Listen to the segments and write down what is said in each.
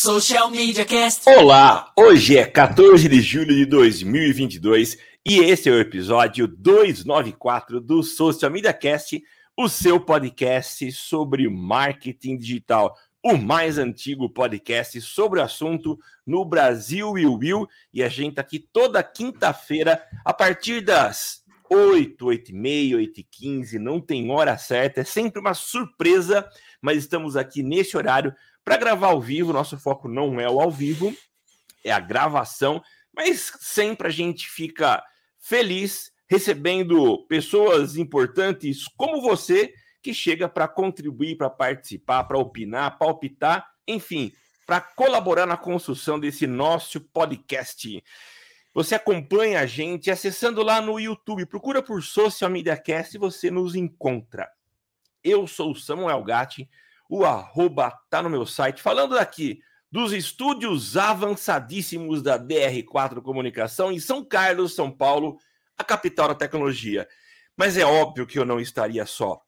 Social Media Cast. Olá, hoje é 14 de julho de 2022 e esse é o episódio 294 do Social Media Cast, o seu podcast sobre marketing digital, o mais antigo podcast sobre o assunto no Brasil e o Will. E a gente tá aqui toda quinta-feira a partir das 8, 8 e meia, 8 e 15, não tem hora certa, é sempre uma surpresa, mas estamos aqui nesse horário para gravar ao vivo. Nosso foco não é o ao vivo, é a gravação, mas sempre a gente fica feliz recebendo pessoas importantes como você que chega para contribuir, para participar, para opinar, palpitar, enfim, para colaborar na construção desse nosso podcast. Você acompanha a gente acessando lá no YouTube, procura por Social Media Cast e você nos encontra. Eu sou o Samuel Gatti, o arroba tá no meu site, falando daqui dos estúdios avançadíssimos da DR4 Comunicação em São Carlos, São Paulo, a capital da tecnologia. Mas é óbvio que eu não estaria só.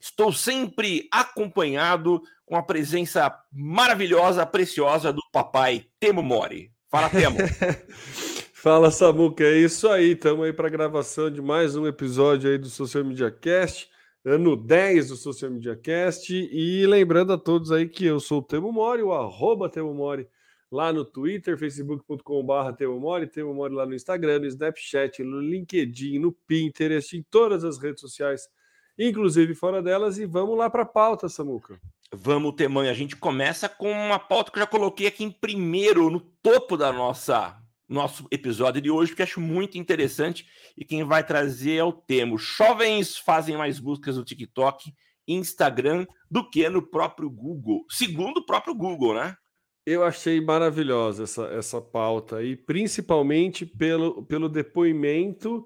Estou sempre acompanhado com a presença maravilhosa, preciosa do papai Temo Mori. Fala, Temo. Fala Samuca, é isso aí, estamos aí para gravação de mais um episódio aí do Social Media Cast, ano 10 do Social Media Cast, e lembrando a todos aí que eu sou o Temo Mori, o arroba Temo Mori, lá no Twitter, facebook.com.br Temo Mori, Temo Mori lá no Instagram, no Snapchat, no LinkedIn, no Pinterest, em todas as redes sociais, inclusive fora delas, e vamos lá para a pauta, Samuca. Vamos, Temão, a gente começa com uma pauta que eu já coloquei aqui em primeiro, no topo da nossa nosso episódio de hoje, porque acho muito interessante. E quem vai trazer é o Temo. Jovens fazem mais buscas no TikTok, Instagram, do que no próprio Google. Segundo o próprio Google, né? Eu achei maravilhosa essa, essa pauta, e principalmente pelo, pelo depoimento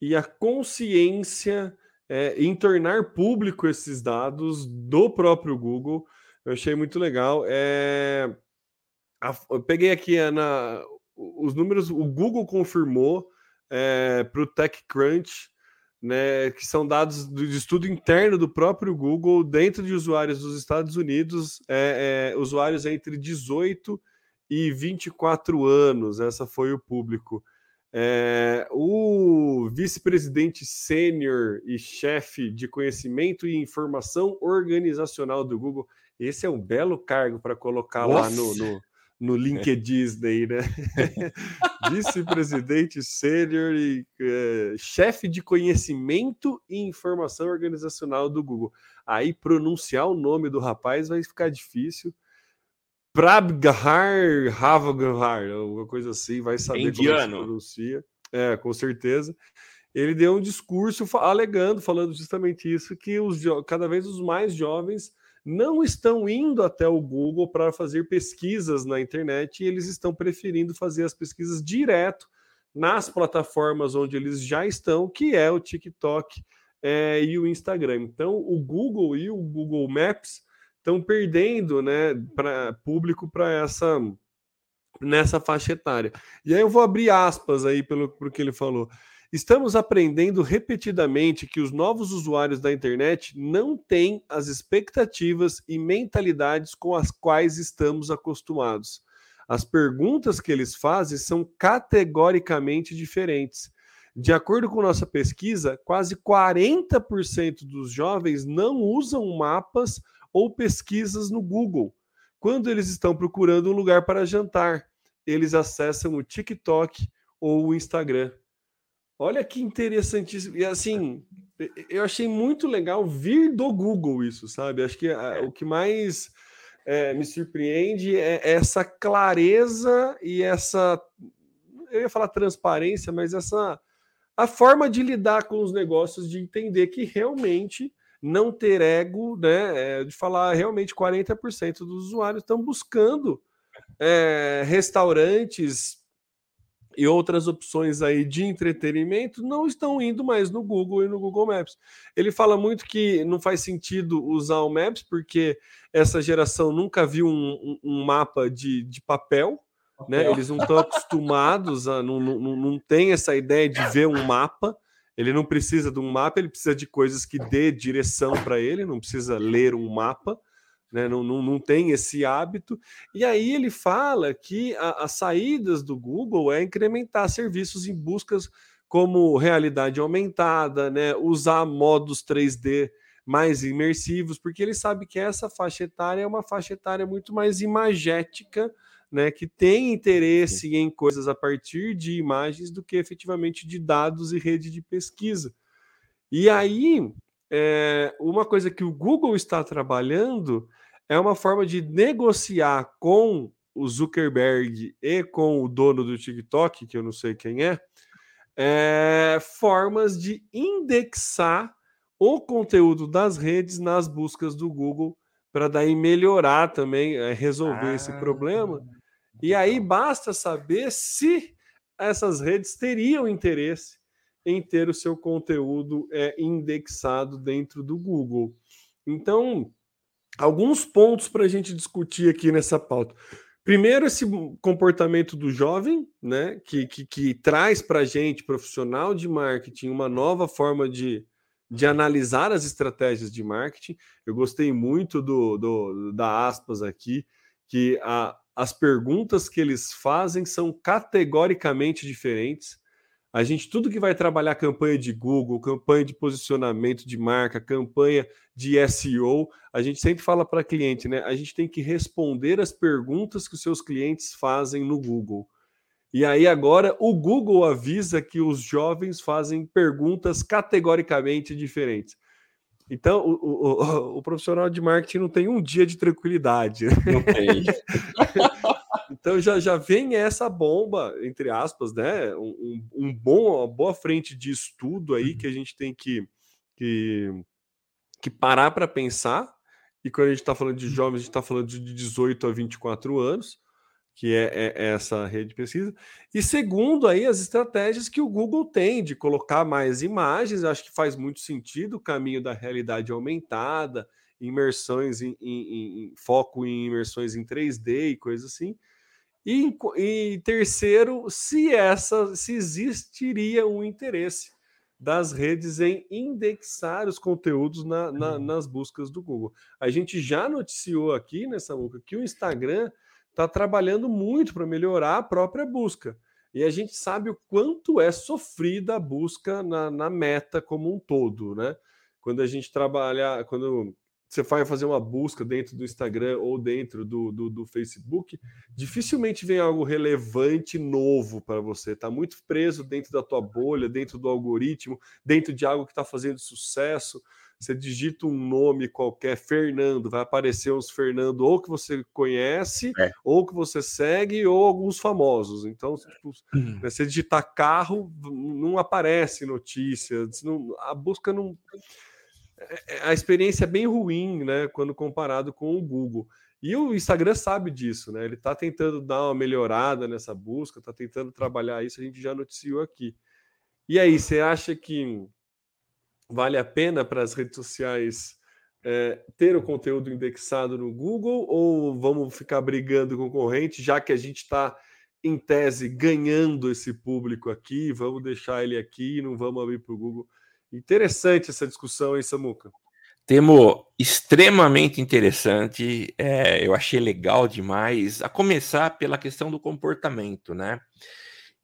e a consciência é, em tornar público esses dados do próprio Google. Eu achei muito legal. É, a, eu peguei aqui na, os números, o Google confirmou é, para o TechCrunch, né, que são dados do estudo interno do próprio Google, dentro de usuários dos Estados Unidos, é, é, usuários entre 18 e 24 anos, essa foi o público. É, o vice-presidente sênior e chefe de conhecimento e informação organizacional do Google, esse é um belo cargo para colocar Nossa. lá no, no no LinkedIn daí, né? Vice-presidente sênior e é, chefe de conhecimento e informação organizacional do Google. Aí pronunciar o nome do rapaz vai ficar difícil. Prabghar Havaghar, alguma coisa assim, vai saber Indiano. como se pronuncia. É, com certeza. Ele deu um discurso alegando, falando justamente isso, que os cada vez os mais jovens não estão indo até o Google para fazer pesquisas na internet e eles estão preferindo fazer as pesquisas direto nas plataformas onde eles já estão, que é o TikTok é, e o Instagram. Então, o Google e o Google Maps estão perdendo né, pra, público para essa nessa faixa etária. E aí eu vou abrir aspas aí pelo, pelo que ele falou. Estamos aprendendo repetidamente que os novos usuários da internet não têm as expectativas e mentalidades com as quais estamos acostumados. As perguntas que eles fazem são categoricamente diferentes. De acordo com nossa pesquisa, quase 40% dos jovens não usam mapas ou pesquisas no Google. Quando eles estão procurando um lugar para jantar, eles acessam o TikTok ou o Instagram. Olha que interessantíssimo. E assim, eu achei muito legal vir do Google isso, sabe? Acho que a, o que mais é, me surpreende é essa clareza e essa. Eu ia falar transparência, mas essa. A forma de lidar com os negócios, de entender que realmente não ter ego, né? É, de falar realmente 40% dos usuários estão buscando é, restaurantes e outras opções aí de entretenimento não estão indo mais no Google e no Google Maps. Ele fala muito que não faz sentido usar o Maps porque essa geração nunca viu um, um, um mapa de, de papel, né? Eles não estão acostumados a não, não, não tem essa ideia de ver um mapa. Ele não precisa de um mapa, ele precisa de coisas que dê direção para ele, não precisa ler um mapa. Né? não, não, não tem esse hábito. E aí ele fala que a, as saídas do Google é incrementar serviços em buscas como realidade aumentada, né? usar modos 3D mais imersivos, porque ele sabe que essa faixa etária é uma faixa etária muito mais imagética, né, que tem interesse em coisas a partir de imagens do que efetivamente de dados e rede de pesquisa. E aí, é, uma coisa que o Google está trabalhando é uma forma de negociar com o Zuckerberg e com o dono do TikTok, que eu não sei quem é, é formas de indexar o conteúdo das redes nas buscas do Google para daí melhorar também, é, resolver ah, esse problema. E aí basta saber se essas redes teriam interesse em ter o seu conteúdo é, indexado dentro do Google. Então, alguns pontos para a gente discutir aqui nessa pauta. Primeiro, esse comportamento do jovem, né, que, que, que traz para a gente, profissional de marketing, uma nova forma de, de analisar as estratégias de marketing. Eu gostei muito do, do da aspas aqui, que a, as perguntas que eles fazem são categoricamente diferentes. A gente, tudo que vai trabalhar campanha de Google, campanha de posicionamento de marca, campanha de SEO, a gente sempre fala para cliente, né? A gente tem que responder as perguntas que os seus clientes fazem no Google. E aí agora o Google avisa que os jovens fazem perguntas categoricamente diferentes. Então, o, o, o, profissional de marketing não tem um dia de tranquilidade. Não tem. então já, já vem essa bomba, entre aspas, né? Um, um bom, uma boa frente de estudo aí que a gente tem que, que, que parar para pensar. E quando a gente está falando de jovens, a gente está falando de 18 a 24 anos que é, é, é, essa rede de pesquisa. E segundo, aí as estratégias que o Google tem de colocar mais imagens, acho que faz muito sentido o caminho da realidade aumentada, imersões em, em, em foco em imersões em 3D e coisas assim. E, e terceiro, se essa se existiria um interesse das redes em indexar os conteúdos na, na, uhum. nas buscas do Google. A gente já noticiou aqui nessa boca que o Instagram está trabalhando muito para melhorar a própria busca. E a gente sabe o quanto é sofrida a busca na, na meta como um todo, né? Quando a gente trabalha, quando você vai fazer uma busca dentro do Instagram ou dentro do, do, do Facebook, dificilmente vem algo relevante novo para você. Está muito preso dentro da tua bolha, dentro do algoritmo, dentro de algo que está fazendo sucesso. Você digita um nome qualquer, Fernando, vai aparecer uns Fernando ou que você conhece, é. ou que você segue, ou alguns famosos. Então, tipo, uhum. você digitar carro, não aparece notícia, não, a busca não. É, é, a experiência é bem ruim, né? Quando comparado com o Google. E o Instagram sabe disso, né? Ele está tentando dar uma melhorada nessa busca, está tentando trabalhar isso, a gente já noticiou aqui. E aí, você acha que vale a pena para as redes sociais é, ter o conteúdo indexado no Google ou vamos ficar brigando com concorrente, já que a gente está, em tese, ganhando esse público aqui, vamos deixar ele aqui e não vamos abrir para o Google? Interessante essa discussão, hein, Samuca? Temo extremamente interessante, é, eu achei legal demais, a começar pela questão do comportamento, né?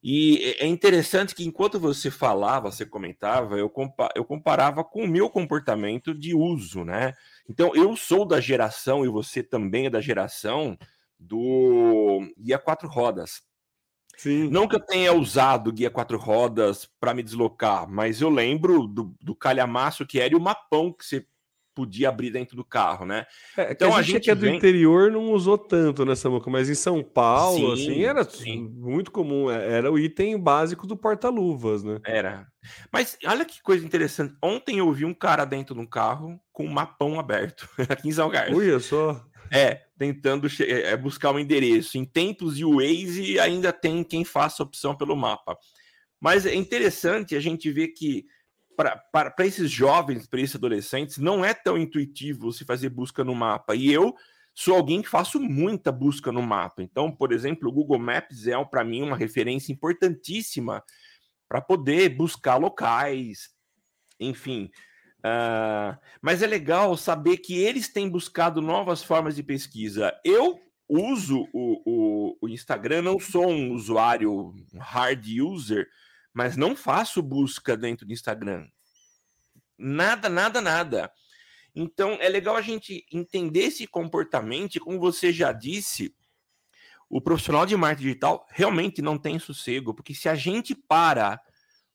E é interessante que enquanto você falava, você comentava, eu, compa eu comparava com o meu comportamento de uso, né? Então, eu sou da geração, e você também é da geração, do guia quatro rodas. Sim. Não que eu tenha usado guia quatro rodas para me deslocar, mas eu lembro do, do calhamaço que era e o mapão que você podia abrir dentro do carro, né? É, então a, a gente, que é do vem... interior não usou tanto nessa moca, mas em São Paulo, sim, assim, era sim. muito comum, é, era o item básico do porta-luvas, né? Era. Mas olha que coisa interessante. Ontem eu vi um cara dentro de um carro com um mapão aberto, aqui em Salgar. Olha só. É, tentando é, é, buscar um endereço. Em tempos de Waze ainda tem quem faça opção pelo mapa. Mas é interessante a gente ver que para esses jovens, para esses adolescentes, não é tão intuitivo se fazer busca no mapa. E eu sou alguém que faço muita busca no mapa. Então, por exemplo, o Google Maps é para mim uma referência importantíssima para poder buscar locais, enfim. Uh, mas é legal saber que eles têm buscado novas formas de pesquisa. Eu uso o, o, o Instagram, não sou um usuário hard user, mas não faço busca dentro do Instagram. Nada, nada, nada. Então é legal a gente entender esse comportamento, como você já disse, o profissional de marketing digital realmente não tem sossego, porque se a gente para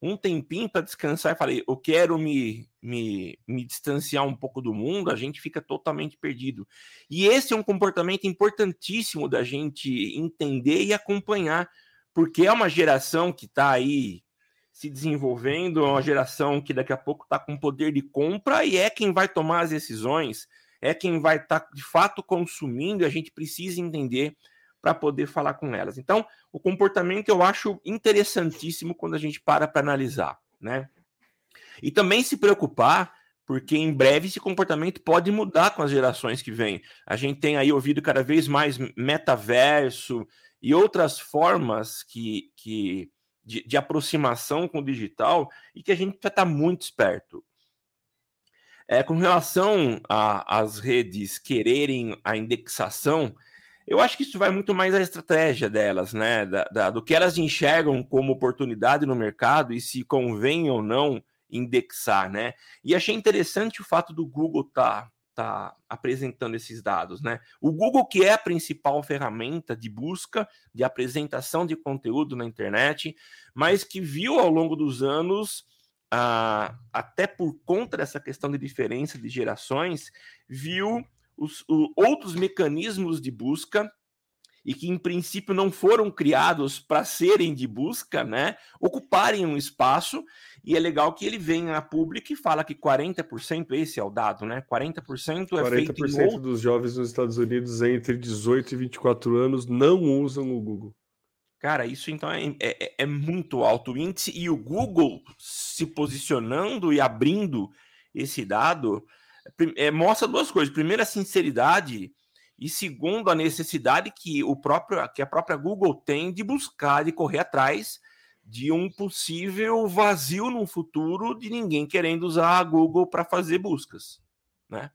um tempinho para descansar e falei, eu quero me, me, me distanciar um pouco do mundo, a gente fica totalmente perdido. E esse é um comportamento importantíssimo da gente entender e acompanhar, porque é uma geração que está aí se desenvolvendo, é uma geração que daqui a pouco está com poder de compra e é quem vai tomar as decisões, é quem vai estar tá, de fato consumindo, e a gente precisa entender para poder falar com elas. Então, o comportamento eu acho interessantíssimo quando a gente para para analisar, né? E também se preocupar, porque em breve esse comportamento pode mudar com as gerações que vêm. A gente tem aí ouvido cada vez mais metaverso e outras formas que, que de, de aproximação com o digital e que a gente precisa estar muito esperto. É, com relação às redes quererem a indexação, eu acho que isso vai muito mais à estratégia delas, né? Da, da, do que elas enxergam como oportunidade no mercado e se convém ou não indexar, né? E achei interessante o fato do Google estar tá, tá apresentando esses dados, né? O Google, que é a principal ferramenta de busca, de apresentação de conteúdo na internet, mas que viu ao longo dos anos. Ah, até por conta dessa questão de diferença de gerações, viu os, o, outros mecanismos de busca e que em princípio não foram criados para serem de busca, né, ocuparem um espaço, e é legal que ele venha a público e fala que 40%, esse é o dado, né, 40% é 40% feito 40% dos jovens nos Estados Unidos entre 18 e 24 anos não usam o Google. Cara, isso então é, é, é muito alto o índice, e o Google se posicionando e abrindo esse dado, é, mostra duas coisas. Primeiro, a sinceridade e segundo, a necessidade que o próprio que a própria Google tem de buscar, de correr atrás de um possível vazio no futuro de ninguém querendo usar a Google para fazer buscas, né?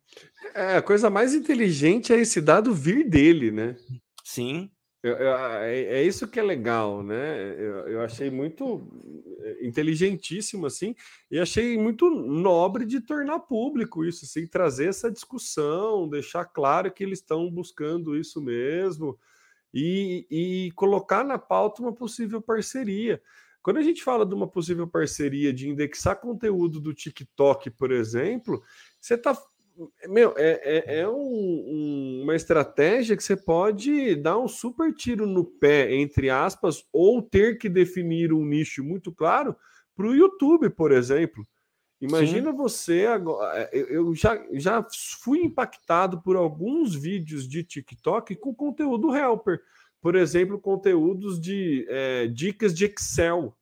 É, a coisa mais inteligente é esse dado vir dele, né? Sim. Eu, é, é, isso que é legal, né? Eu, eu, achei muito é, inteligentíssimo, assim, e achei muito nobre de tornar público isso, assim, trazer essa discussão, deixar claro que eles estão buscando isso mesmo e, e colocar na pauta uma possível parceria. Quando a gente fala de uma possível parceria de indexar conteúdo do TikTok, por exemplo, você está meu, é, é, é um, um, uma estratégia que você pode dar um super tiro no pé, entre aspas, ou ter que definir um nicho muito claro para o YouTube, por exemplo. Imagina Sim. você agora. É, eu já, já fui impactado por alguns vídeos de TikTok com conteúdo helper. Por exemplo, conteúdos de é, dicas de Excel.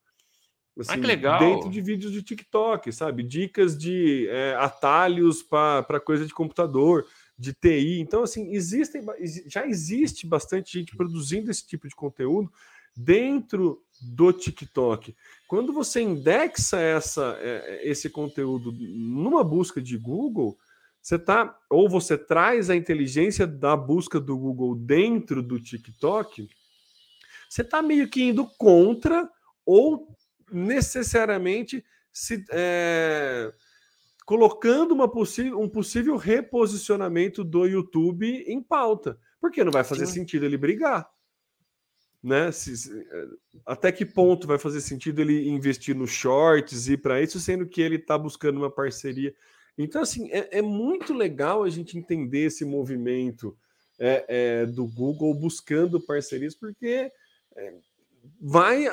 Assim, ah, que legal. Dentro de vídeos de TikTok, sabe? Dicas de é, atalhos para coisa de computador, de TI. Então, assim, existem, já existe bastante gente produzindo esse tipo de conteúdo dentro do TikTok. Quando você indexa essa, é, esse conteúdo numa busca de Google, você tá ou você traz a inteligência da busca do Google dentro do TikTok, você está meio que indo contra ou necessariamente se é, colocando uma um possível reposicionamento do YouTube em pauta, porque não vai fazer Sim. sentido ele brigar. Né? Se, se, é, até que ponto vai fazer sentido ele investir no shorts e para isso, sendo que ele está buscando uma parceria? Então, assim, é, é, muito legal a gente entender esse movimento é, é do Google buscando parcerias, porque é, vai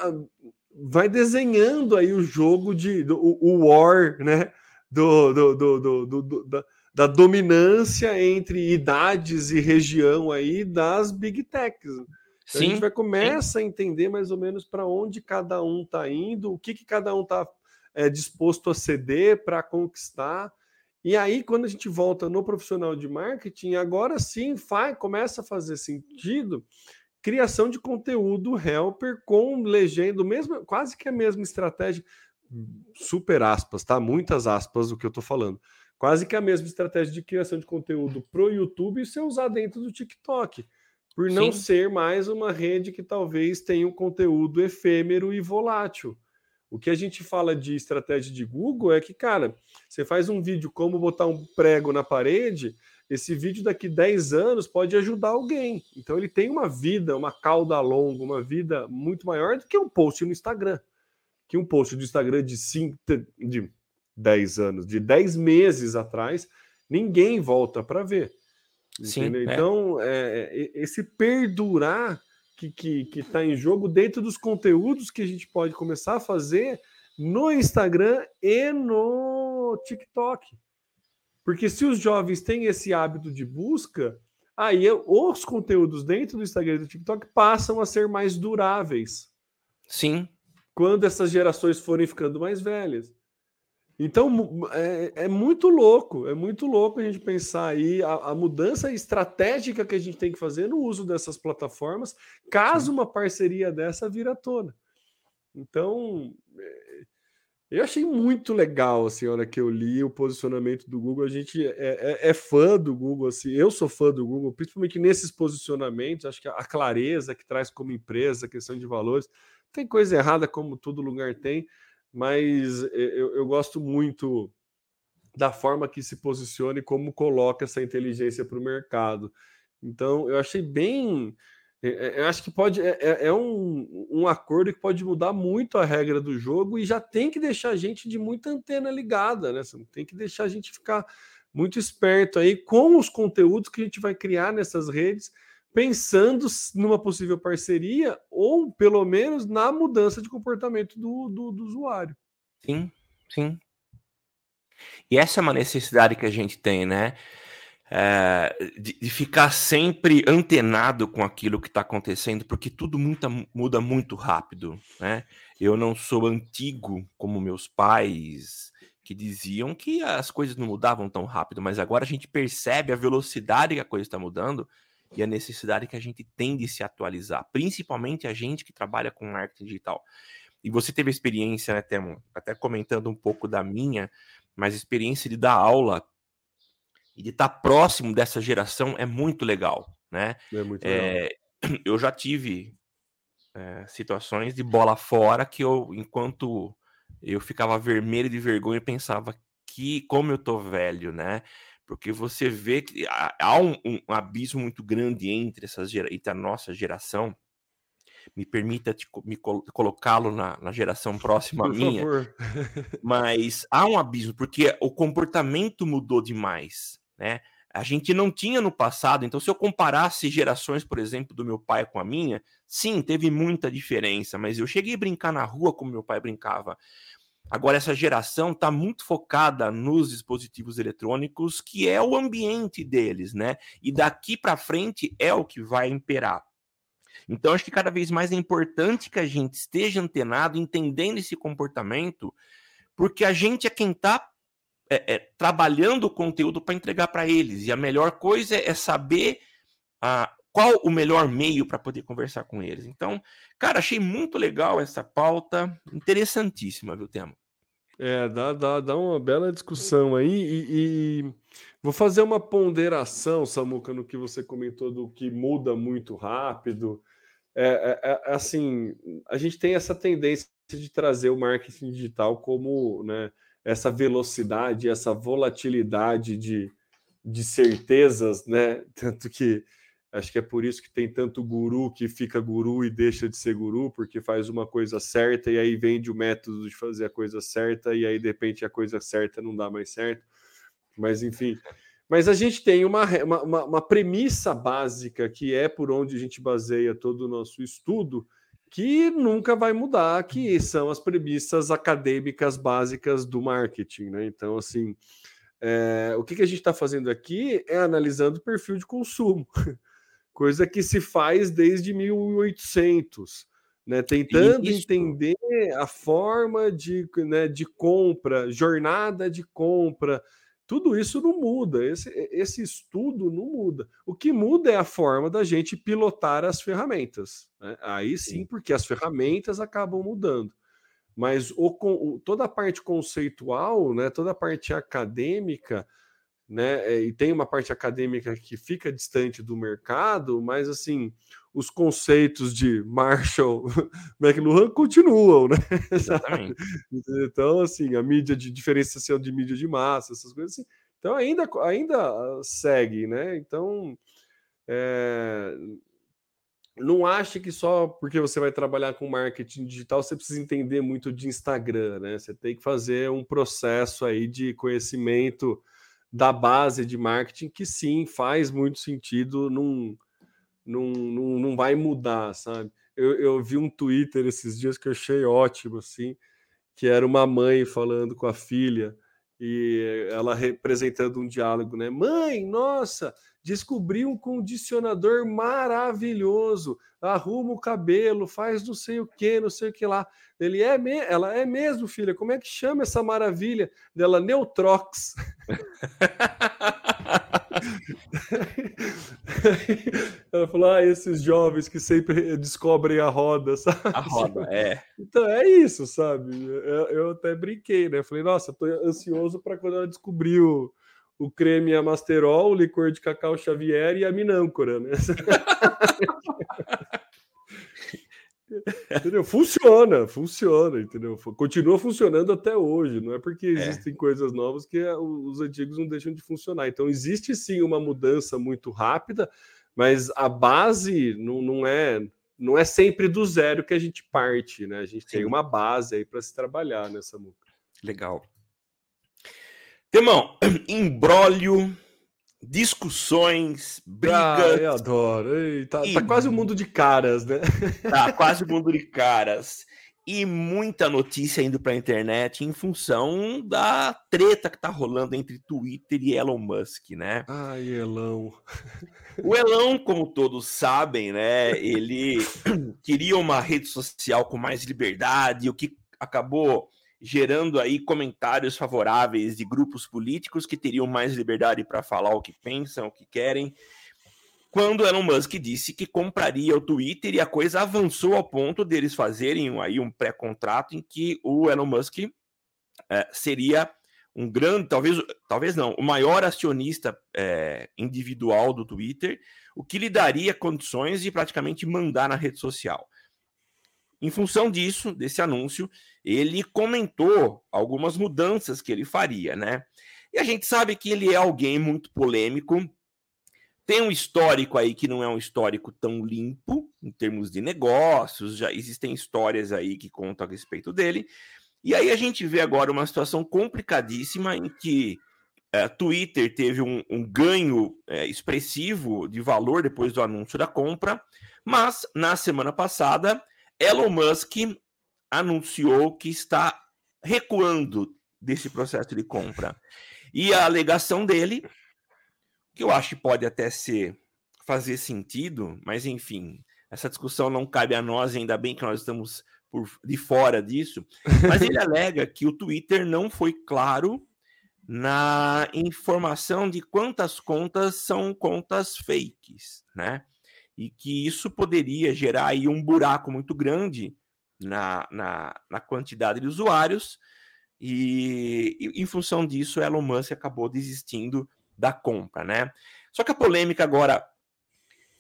vai desenhando aí o jogo de do, o war, né? Do, do, do, do, da, da dominância entre idades e região aí das big techs. Então, a gente vai começa a entender mais ou menos para onde cada um está indo, o que, que cada um está é, disposto a ceder para conquistar. E aí, quando a gente volta no profissional de marketing, agora sim faz, começa a fazer sentido criação de conteúdo helper com legenda, mesmo, quase que a mesma estratégia. super aspas, tá? Muitas aspas do que eu tô falando. Quase que a mesma estratégia de criação de conteúdo pro YouTube e ser usar dentro do TikTok, por não Sim. ser mais uma rede que talvez tenha um conteúdo efêmero e volátil. O que a gente fala de estratégia de Google é que, cara, você faz um vídeo como botar um prego na parede, esse vídeo daqui 10 anos pode ajudar alguém. Então ele tem uma vida, uma cauda longa, uma vida muito maior do que um post no Instagram. Que um post do Instagram de 5, de 10 anos, de 10 meses atrás, ninguém volta para ver. Sim, é. Então, é, esse perdurar que está tá em jogo dentro dos conteúdos que a gente pode começar a fazer no Instagram e no TikTok. Porque se os jovens têm esse hábito de busca, aí os conteúdos dentro do Instagram e do TikTok passam a ser mais duráveis. Sim. Quando essas gerações forem ficando mais velhas. Então é, é, muito louco, é muito louco a gente pensar aí a, a, mudança estratégica que a gente tem que fazer no uso dessas plataformas, caso uma parceria dessa vir à tona. Então, é, eu achei muito legal assim, a hora que eu li o posicionamento do Google. A gente é, é, é fã do Google, assim, eu sou fã do Google, principalmente nesses posicionamentos. Acho que a clareza que traz como empresa, a questão de valores, tem coisa errada como todo lugar tem mas eu, eu gosto muito da forma que se posiciona e como coloca essa inteligência para o mercado. Então, eu achei bem. Eu acho que pode. É, é, é um, um acordo que pode mudar muito a regra do jogo e já tem que deixar a gente de muita antena ligada, né? Tem que deixar a gente ficar muito esperto aí com os conteúdos que a gente vai criar nessas redes pensando numa possível parceria ou pelo menos na mudança de comportamento do, do, do, usuário. Sim, sim. E essa é uma necessidade que a gente tem, né? É, de, de, ficar sempre antenado com aquilo que está acontecendo, porque tudo muda, muda muito rápido, né? Eu não sou antigo como meus pais, que diziam que as coisas não mudavam tão rápido, mas agora a gente percebe a velocidade que a coisa está mudando e a necessidade que a gente tem de se atualizar, principalmente a gente que trabalha com marketing digital. E você teve experiência, né, Temo? Até comentando um pouco da minha, mas experiência de dar aula e de estar próximo dessa geração é muito legal, né? É muito legal. É, eu já tive é, situações de bola fora que eu, enquanto eu ficava vermelho de vergonha, pensava que como eu tô velho, né? porque você vê que há um, um abismo muito grande entre, essas, entre a nossa geração. Me permita te, me col colocá-lo na, na, geração próxima à minha. mas há um abismo, porque o comportamento mudou demais, né? A gente não tinha no passado, então se eu comparasse gerações, por exemplo, do meu pai com a minha, sim, teve muita diferença, mas eu cheguei a brincar na rua como meu pai brincava. Agora, essa geração está muito focada nos dispositivos eletrônicos, que é o ambiente deles, né? E daqui para frente é o que vai imperar. Então, acho que cada vez mais é importante que a gente esteja antenado, entendendo esse comportamento, porque a gente é quem está é, é, trabalhando o conteúdo para entregar para eles. E a melhor coisa é saber ah, qual o melhor meio para poder conversar com eles. Então, cara, achei muito legal essa pauta, interessantíssima, viu, Tema? É, dá, dá, dá uma bela discussão aí e, e, vou fazer uma ponderação, Samuca, no que você comentou do que muda muito rápido. É, é, é, assim, a gente tem essa tendência de trazer o marketing digital como né, essa velocidade, essa volatilidade de, de certezas, né? Tanto que Acho que é por isso que tem tanto guru que fica guru e deixa de ser guru, porque faz uma coisa certa e aí vende o método de fazer a coisa certa e aí de repente a coisa certa não dá mais certo. Mas enfim. Mas a gente tem uma, uma, uma premissa básica que é por onde a gente baseia todo o nosso estudo, que nunca vai mudar, que são as premissas acadêmicas básicas do marketing. Né? Então, assim, é, o que, que a gente está fazendo aqui é analisando o perfil de consumo. coisa que se faz desde 1800, né? Tentando Isso. entender a forma de, né, de compra, jornada de compra, tudo isso não muda, esse, esse estudo não muda. O que muda é a forma da gente pilotar as ferramentas. Né? Aí sim, porque as ferramentas acabam mudando. mas o, toda a parte conceitual, né, toda a parte acadêmica, né, é, e tem uma parte acadêmica que fica distante do mercado, mas assim, os conceitos de Marshall, McLuhan continuam, né? Então, assim, a mídia de diferenciação de mídia de massa, essas coisas assim, então ainda, ainda segue, né? Então, é, não ache que só porque você vai trabalhar com marketing digital você precisa entender muito de Instagram, né? Você tem que fazer um processo aí de conhecimento da base de marketing que sim faz muito sentido, não, não, não, não vai mudar, sabe? Eu, eu vi um Twitter esses dias que eu achei ótimo, assim, que era uma mãe falando com a filha e ela representando um diálogo, né? Mãe, nossa, descobri um condicionador maravilhoso. Arruma o cabelo, faz não sei o que, não sei o que lá. Ele é, me... ela é mesmo, filha. Como é que chama essa maravilha dela? Neutrox. Ela falou: ah, esses jovens que sempre descobrem a roda, sabe? A roda, é. Então é isso, sabe? Eu, eu até brinquei, né? Falei, nossa, tô ansioso para quando ela descobrir o, creme Amasterol, o licor de cacau Xavier e a minâncora, né? entendeu? Funciona, funciona, entendeu? Continua funcionando até hoje. Não é porque é. existem é. coisas novas que os antigos não deixam de funcionar. Então, existe sim uma mudança muito rápida, mas a base não, não é não é sempre do zero que a gente parte, né? A gente sim. tem uma base aí para se trabalhar nessa música. Legal. Temão, embrólio discussões, brigas. Ah, eu adoro. Ei, tá, e... tá, quase o um mundo de caras, né? Tá quase o um mundo de caras. E muita notícia indo para a internet em função da treta que tá rolando entre Twitter e Elon Musk, né? Ai, Elon. O Elon, como todos sabem, né? Ele queria uma rede social com mais liberdade, o que acabou gerando aí comentários favoráveis de grupos políticos que teriam mais liberdade para falar o que pensam, o que querem. Quando Elon Musk disse que compraria o Twitter e a coisa avançou ao ponto deles fazerem aí um pré-contrato em que o Elon Musk é, seria um grande, talvez, talvez não, o maior acionista é, individual do Twitter, o que lhe daria condições de praticamente mandar na rede social. Em função disso, desse anúncio, ele comentou algumas mudanças que ele faria, né? E a gente sabe que ele é alguém muito polêmico, tem um histórico aí que não é um histórico tão limpo em termos de negócios, já existem histórias aí que contam a respeito dele. E aí a gente vê agora uma situação complicadíssima em que é, Twitter teve um, um ganho é, expressivo de valor depois do anúncio da compra, mas na semana passada Elon Musk anunciou que está recuando desse processo de compra. E a alegação dele, que eu acho que pode até ser fazer sentido, mas enfim, essa discussão não cabe a nós, ainda bem que nós estamos por, de fora disso. Mas ele alega que o Twitter não foi claro na informação de quantas contas são contas fakes, né? e que isso poderia gerar aí um buraco muito grande na, na, na quantidade de usuários, e, e, em função disso, Elon Musk acabou desistindo da compra, né? Só que a polêmica agora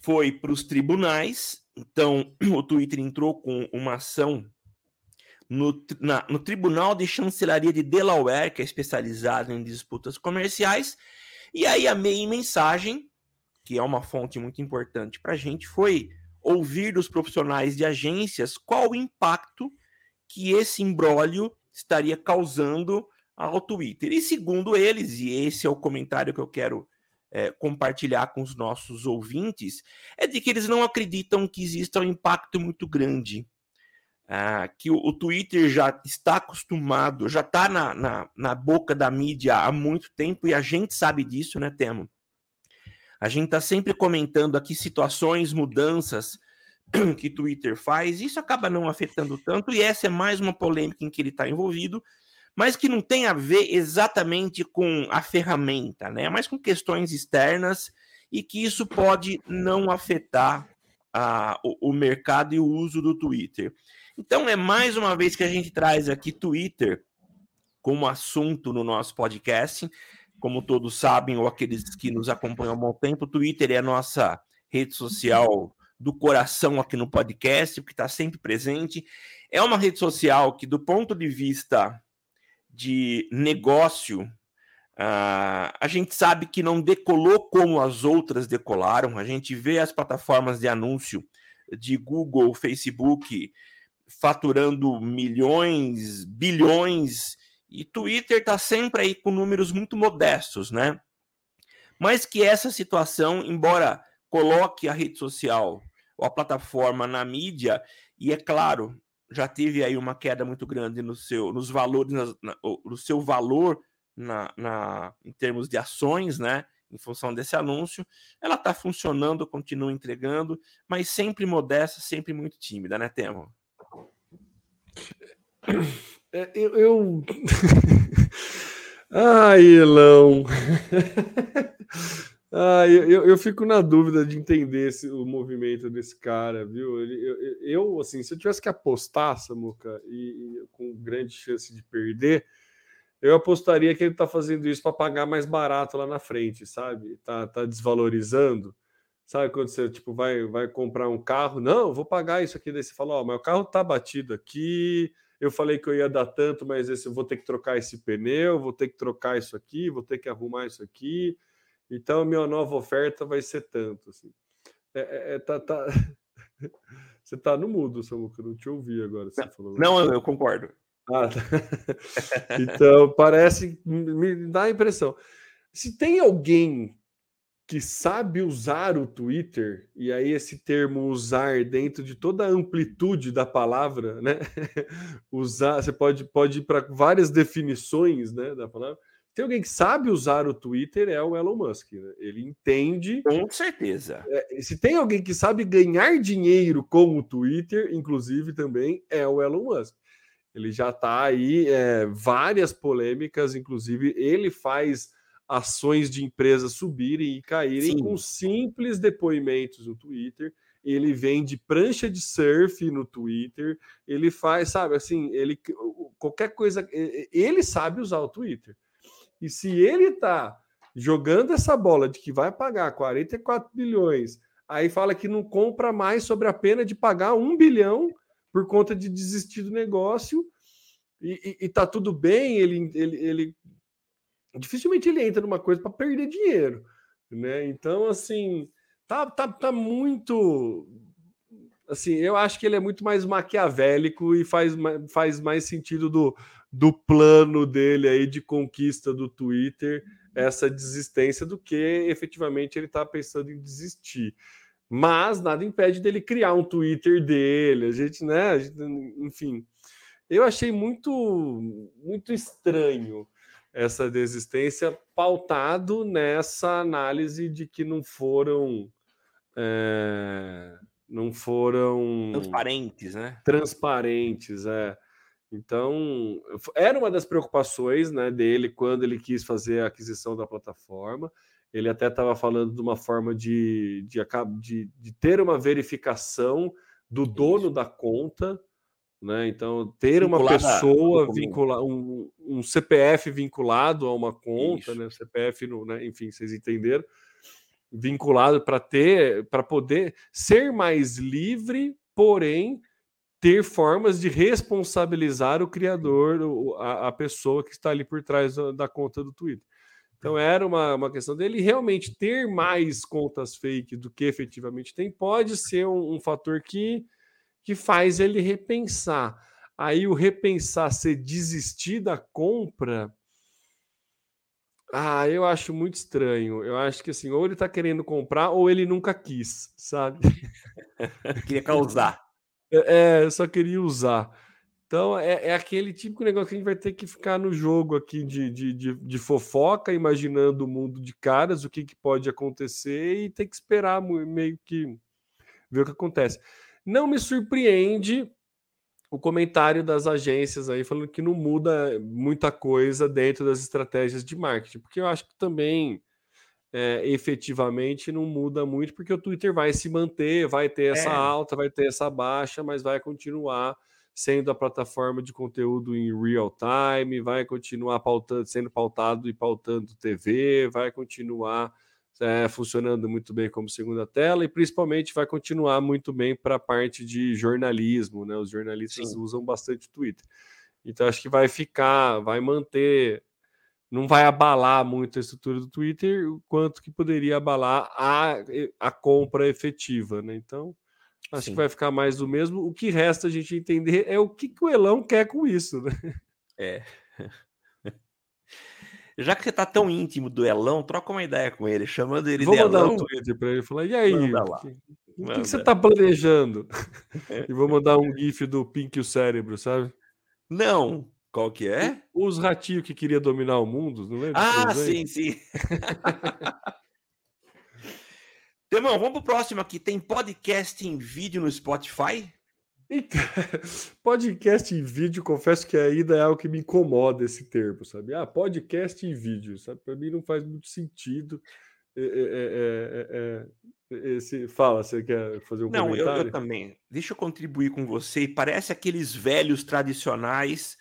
foi para os tribunais, então o Twitter entrou com uma ação no, na, no Tribunal de Chancelaria de Delaware, que é especializado em disputas comerciais, e aí a meia mensagem que é uma fonte muito importante para a gente, foi ouvir dos profissionais de agências qual o impacto que esse imbróglio estaria causando ao Twitter. E segundo eles, e esse é o comentário que eu quero é, compartilhar com os nossos ouvintes, é de que eles não acreditam que exista um impacto muito grande. Ah, que o, o, Twitter já está acostumado, já está na, na, na boca da mídia há muito tempo, e a gente sabe disso, né, Temo? A gente está sempre comentando aqui situações, mudanças que Twitter faz, isso acaba não afetando tanto, e essa é mais uma polêmica em que ele está envolvido, mas que não tem a ver exatamente com a ferramenta, né? Mas com questões externas e que isso pode não afetar o, o mercado e o uso do Twitter. Então, é mais uma vez que a gente traz aqui Twitter como assunto no nosso podcast. Como todos sabem, ou aqueles que nos acompanham há um bom tempo, o Twitter é a nossa rede social do coração aqui no podcast, porque está sempre presente. É uma rede social que, do ponto de vista de negócio, uh, a gente sabe que não decolou como as outras decolaram. A gente vê as plataformas de anúncio de Google, Facebook faturando milhões, bilhões e Twitter está sempre aí com números muito modestos, né? Mas que essa situação, embora coloque a rede social ou a plataforma na mídia, e é claro, já teve aí uma queda muito grande no seu, nos valores, na, no seu valor na, na, em termos de ações, né? Em função desse anúncio, ela está funcionando, continua entregando, mas sempre modesta, sempre muito tímida, né, Temo? É, eu. eu... Ai, Elão. Ai, eu, eu fico na dúvida de entender esse, o movimento desse cara, viu? Ele, eu, eu, assim, se eu tivesse que apostar, Samuca, e, e com grande chance de perder, eu apostaria que ele está fazendo isso para pagar mais barato lá na frente, sabe? Tá, tá desvalorizando. Sabe quando você tipo, vai, vai comprar um carro? Não, vou pagar isso aqui. Daí você fala, ó, mas o carro tá batido aqui, eu falei que eu ia dar tanto, mas esse, eu vou ter que trocar esse pneu, vou ter que trocar isso aqui, vou ter que arrumar isso aqui. Então, minha nova oferta vai ser tanto. Assim. É, é, é tá, tá... você tá no mudo, Samuca, não te ouvi agora. Você não, falou. não, eu concordo. Ah, tá. então, parece, me dá a impressão. Se tem alguém que sabe usar o Twitter, e aí esse termo usar dentro de toda a amplitude da palavra, né? usar, você pode, pode ir para várias definições né, da palavra. Tem alguém que sabe usar o Twitter, é o Elon Musk. Né? Ele entende. Com certeza. É, se tem alguém que sabe ganhar dinheiro com o Twitter, inclusive também, é o Elon Musk. Ele já está aí, é, várias polêmicas, inclusive, ele faz ações de empresas subirem e caírem Sim. com simples depoimentos no Twitter. Ele vende prancha de surf no Twitter. Ele faz, sabe, assim, ele qualquer coisa, ele sabe usar o Twitter. E se ele tá jogando essa bola de que vai pagar 44 bilhões, aí fala que não compra mais sobre a pena de pagar um bilhão por conta de desistir do negócio. E, e, e tá tudo bem, ele, ele, ele dificilmente ele entra numa coisa para perder dinheiro, né? Então, assim, tá, tá, tá muito. Assim, eu acho que ele é muito mais maquiavélico e faz, faz mais sentido do, do plano dele aí de conquista do Twitter, essa desistência, do que efetivamente ele tá pensando em desistir. Mas nada impede dele criar um Twitter dele, a gente, né? A gente, enfim, eu achei muito, muito estranho essa desistência pautado nessa análise de que não foram é, não foram transparentes, né? Transparentes, é. Então, era uma das preocupações né, dele quando ele quis fazer a aquisição da plataforma. Ele até estava falando de uma forma de, de, de, de ter uma verificação do dono da conta né? Então, ter uma pessoa vinculada, um, um, CPF vinculado a uma conta, né? CPF, no, né? enfim, vocês entenderam, vinculado para ter, para poder ser mais livre, porém ter formas de responsabilizar o criador, a, a pessoa que está ali por trás da, da conta do Twitter. Então era uma, uma questão dele realmente ter mais contas fake do que efetivamente tem, pode ser um, um fator que que faz ele repensar. Aí o repensar ser desistir da compra. Ah, eu acho muito estranho. Eu acho que assim, ou ele está querendo comprar ou ele nunca quis, sabe? Queria causar. É, eu só queria usar. Então, é, é, aquele típico negócio que a gente vai ter que ficar no jogo aqui de, de, de, de fofoca, imaginando o mundo de caras, o que, que pode acontecer e ter que esperar meio que ver o que acontece. Não me surpreende o comentário das agências aí falando que não muda muita coisa dentro das estratégias de marketing, porque eu acho que também é, efetivamente não muda muito, porque o Twitter vai se manter, vai ter essa é. alta, vai ter essa baixa, mas vai continuar sendo a plataforma de conteúdo em real time, vai continuar pautando, sendo pautado e pautando TV, vai continuar é, funcionando muito bem como segunda tela e principalmente vai continuar muito bem para a parte de jornalismo, né? Os jornalistas Sim. usam bastante o Twitter. Então acho que vai ficar, vai manter não vai abalar muito a estrutura do Twitter, quanto que poderia abalar a, a compra efetiva, né? Então, acho Sim. que vai ficar mais do mesmo. O que resta a gente entender é o que, que o Elão quer com isso, né? É. Já que você tá tão íntimo do Elão, troca uma ideia com ele, chamando ele Vou de mandar Elão. um Twitter para ele falar: e aí? O que, que, que, você tá planejando? e vou mandar um GIF do Pink e o cérebro, sabe? Não, qual que é? Os ratinhos que queria dominar o mundo, não lembra? Ah, sim, sim. Temão, vamos pro próximo aqui. Tem podcast em vídeo no Spotify? Então, podcast em vídeo, confesso que ainda é algo que me incomoda esse termo, sabe? Ah, podcast em vídeo, sabe? Para mim não faz muito sentido. É, é, é, esse... Fala, você quer fazer um não, comentário? Não, eu, eu, também. Deixa eu contribuir com você. Parece aqueles velhos tradicionais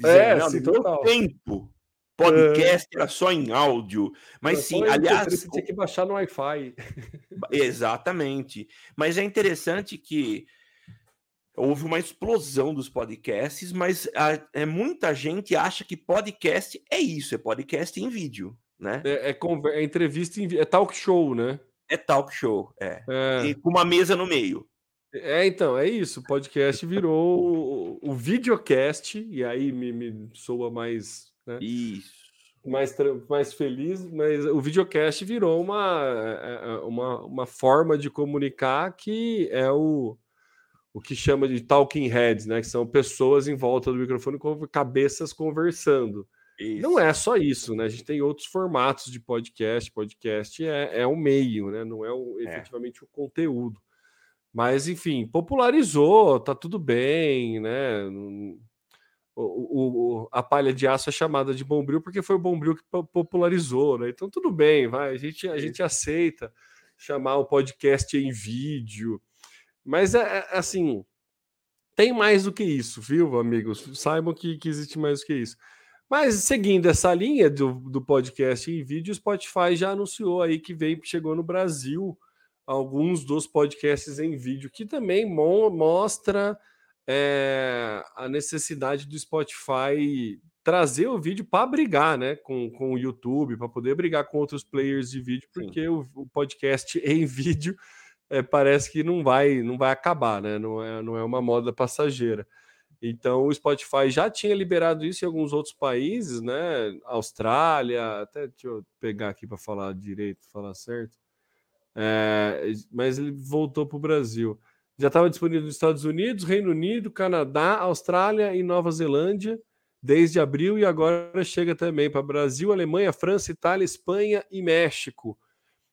Dizendo, é, não, sim, no tempo, podcast é. era só em áudio. Mas era sim, aliás. Você tinha que baixar no Wi-Fi. Exatamente. Mas é interessante que houve uma explosão dos podcasts, mas a, é, muita gente acha que podcast é isso, é podcast em vídeo, né? É, é, é entrevista em é talk show, né? É talk show, é. é. E com uma mesa no meio. É, então, é isso. O podcast virou o, o videocast, e aí me, me soa mais. Né, isso. Mais, mais feliz, mas o videocast virou uma, é, é, uma, uma forma de comunicar que é o, o que chama de talking heads, né? Que são pessoas em volta do microfone com cabeças conversando. Isso. Não é só isso, né? A gente tem outros formatos de podcast. Podcast é, é o meio, né? Não é o, é. efetivamente o conteúdo. Mas, enfim, popularizou, tá tudo bem, né? O, o, a palha de aço é chamada de Bombril porque foi o Bombril que popularizou, né? Então, tudo bem, vai, a gente, a gente aceita chamar o podcast em vídeo. Mas, é, é assim, tem mais do que isso, viu, amigos? Saibam que, que existe mais do que isso. Mas seguindo essa linha do, do podcast em vídeo, o Spotify já anunciou aí que vem, chegou no Brasil alguns dos podcasts em vídeo, que também mo mostra é, a necessidade do Spotify trazer o vídeo para brigar né, com, com o YouTube, para poder brigar com outros players de vídeo, porque o, o, podcast em vídeo é, parece que não vai, não vai acabar, né? Não é, não é uma moda passageira. Então o Spotify já tinha liberado isso em alguns outros países, né? Austrália, até deixa eu pegar aqui para falar direito, falar certo. É, mas ele voltou para o Brasil. Já estava disponível nos Estados Unidos, Reino Unido, Canadá, Austrália e Nova Zelândia desde abril e agora chega também para Brasil, Alemanha, França, Itália, Espanha e México.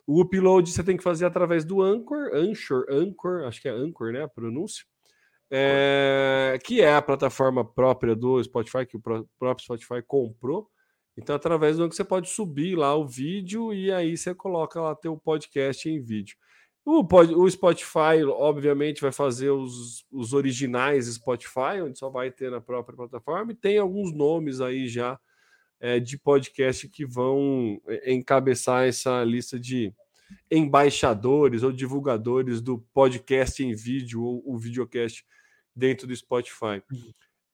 O upload você tem que fazer através do Anchor, Anchor, Anchor, acho que é Anchor, né? A pronúncia. É, que é a plataforma própria do Spotify, que o próprio Spotify comprou. Então, através do que você pode subir lá o vídeo e aí você coloca lá teu podcast em vídeo. O, pod, o Spotify, obviamente, vai fazer os, os originais Spotify, onde só vai ter na própria plataforma, e tem alguns nomes aí já é, de podcast que vão é, encabeçar essa lista de embaixadores ou divulgadores do podcast em vídeo ou o videocast dentro do Spotify.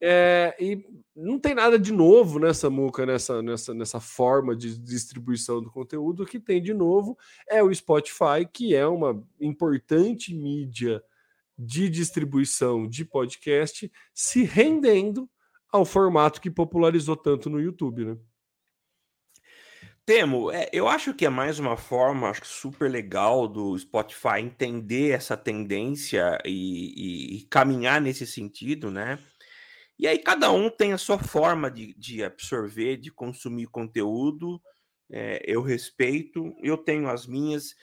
É, e não tem nada de novo nessa muca, nessa, nessa, nessa forma de distribuição do conteúdo. O que tem de novo é o Spotify, que é uma importante mídia de distribuição de podcast, se rendendo ao formato que popularizou tanto no YouTube, né? Temo, é, eu acho que é mais uma forma acho super legal do Spotify entender essa tendência e, e, e caminhar nesse sentido, né? E aí cada um tem a sua forma de, de absorver, de consumir conteúdo. É, eu respeito, eu tenho as minhas.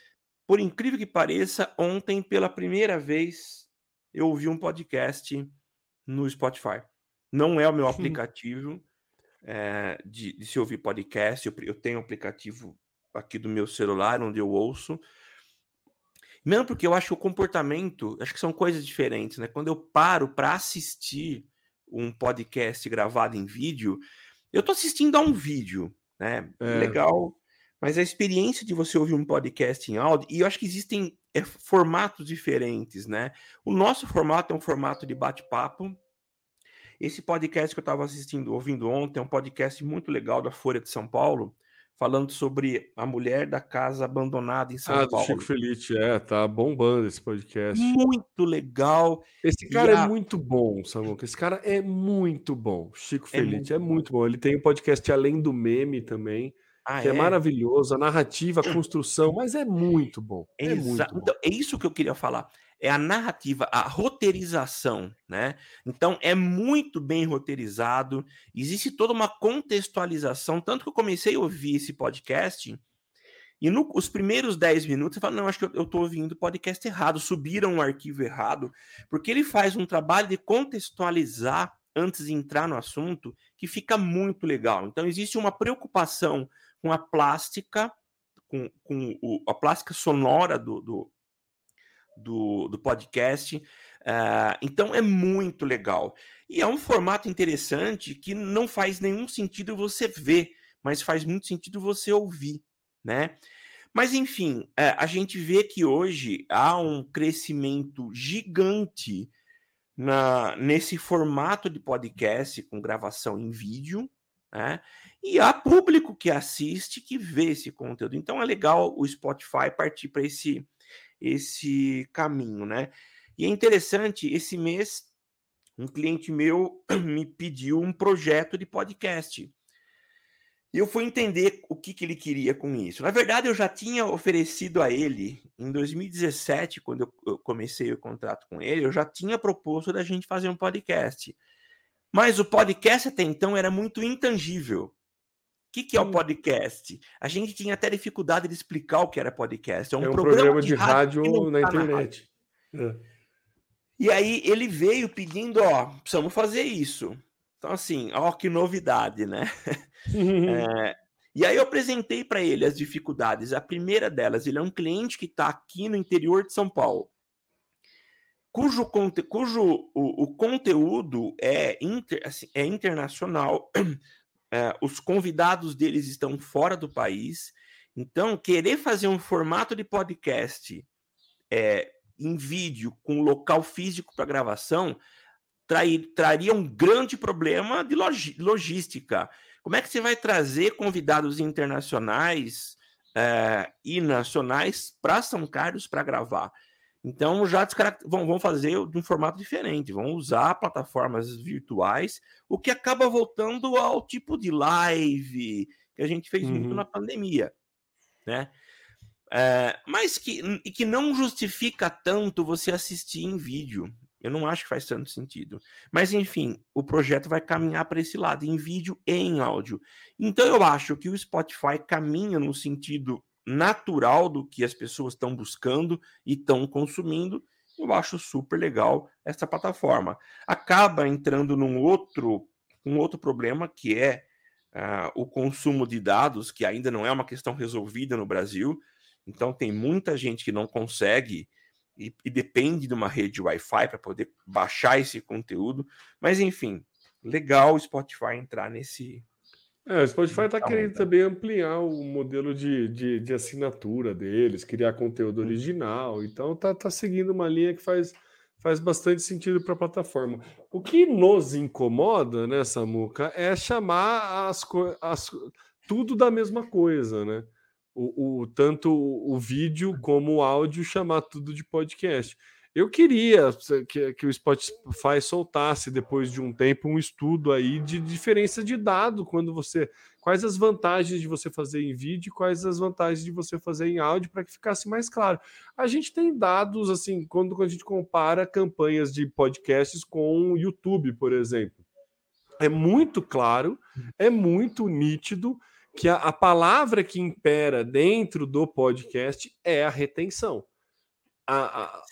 Por incrível que pareça, ontem, pela primeira vez, eu ouvi um podcast no Spotify. Não é o meu aplicativo é, de, de, se ouvir podcast. Eu, eu tenho um aplicativo aqui do meu celular, onde eu ouço. Mesmo porque eu acho que o comportamento, acho que são coisas diferentes, né? Quando eu paro para assistir um podcast gravado em vídeo, eu tô assistindo a um vídeo, né? É. Legal. Mas a experiência de você ouvir um podcast em áudio, e eu acho que existem é, formatos diferentes, né? O nosso formato é um formato de bate-papo. Esse podcast que eu estava assistindo, ouvindo ontem, é um podcast muito legal da Folha de São Paulo, falando sobre a mulher da casa abandonada em São ah, Paulo. Chico Felice, é, tá bombando esse podcast. Muito legal. Esse cara é a... é muito bom, Samuca. Esse cara é muito bom. Chico é Felice muito é muito bom. Ele tem um podcast Além do Meme também. Ah, que é? é? maravilhoso, a narrativa, a construção, mas é muito bom. É, muito bom. Então, é isso que eu queria falar é a narrativa, a roteirização, né? Então é muito bem roteirizado, existe toda uma contextualização, tanto que eu comecei a ouvir esse podcast e nos primeiros 10 minutos eu falo, não, acho que eu estou ouvindo o podcast errado, subiram um arquivo errado, porque ele faz um trabalho de contextualizar antes de entrar no assunto que fica muito legal. Então existe uma preocupação com a plástica, com, com o, a plástica sonora do, do do, do podcast. Uh, então é muito legal. E é um formato interessante que não faz nenhum sentido você ver, mas faz muito sentido você ouvir, né? Mas enfim, uh, a gente vê que hoje há um crescimento gigante na, nesse formato de podcast com gravação em vídeo, né? E há público que assiste, que vê esse conteúdo. Então é legal o Spotify partir para esse esse caminho, né? E é interessante, esse mês um cliente meu me pediu um projeto de podcast. Eu fui entender o que, que ele queria com isso. Na verdade, eu já tinha oferecido a ele, em 2017, quando eu comecei o contrato com ele, eu já tinha proposto da gente fazer um podcast. Mas o podcast até então era muito intangível. O que, que é o podcast? A gente tinha até dificuldade de explicar o que era podcast. É um, é um programa, programa, de, de rádio, rádio na internet. Na é. E aí ele veio pedindo, ó, precisamos fazer isso. Então, assim, ó, que novidade, né? é, e aí eu apresentei para ele as dificuldades. A primeira delas, ele é um cliente que está aqui no interior de São Paulo, cujo, cujo o, o conteúdo é, inter, assim, é internacional, é, os convidados deles estão fora do país. Então, querer fazer um formato de podcast é, em vídeo com local físico para gravação trair, traria um grande problema de log, logística. Como é que você vai trazer convidados internacionais é, e nacionais para São Carlos para gravar? Então, já vão, vão fazer de um formato diferente, vão usar plataformas virtuais, o que acaba voltando ao tipo de live que a gente fez uhum. muito na pandemia, né? É, mas que, que não justifica tanto você assistir em vídeo. Eu não acho que faz tanto sentido. Mas, enfim, o projeto vai caminhar para esse lado, em vídeo e em áudio. Então, eu acho que o Spotify caminha no sentido natural do que as pessoas estão buscando e estão consumindo. Eu acho super legal essa plataforma. Acaba entrando num outro, um outro problema que é uh, o consumo de dados, que ainda não é uma questão resolvida no Brasil. Então tem muita gente que não consegue e, e depende de uma rede Wi-Fi para poder baixar esse conteúdo. Mas enfim, legal o Spotify entrar nesse é, o Spotify está querendo também ampliar o modelo de, de, de, assinatura deles, criar conteúdo uhum. original. Então tá, tá seguindo uma linha que faz, faz bastante sentido para a plataforma. O que nos incomoda, né, Samuca, é chamar as, as, tudo da mesma coisa, né? O, o, tanto o vídeo como o áudio chamar tudo de podcast. Eu queria que, que, o Spotify soltasse depois de um tempo um estudo aí de diferença de dado quando você quais as vantagens de você fazer em vídeo, quais as vantagens de você fazer em áudio para que ficasse mais claro. A gente tem dados assim quando a gente compara campanhas de podcasts com o YouTube, por exemplo. É muito claro, é muito nítido que a, a palavra que impera dentro do podcast é a retenção a, a,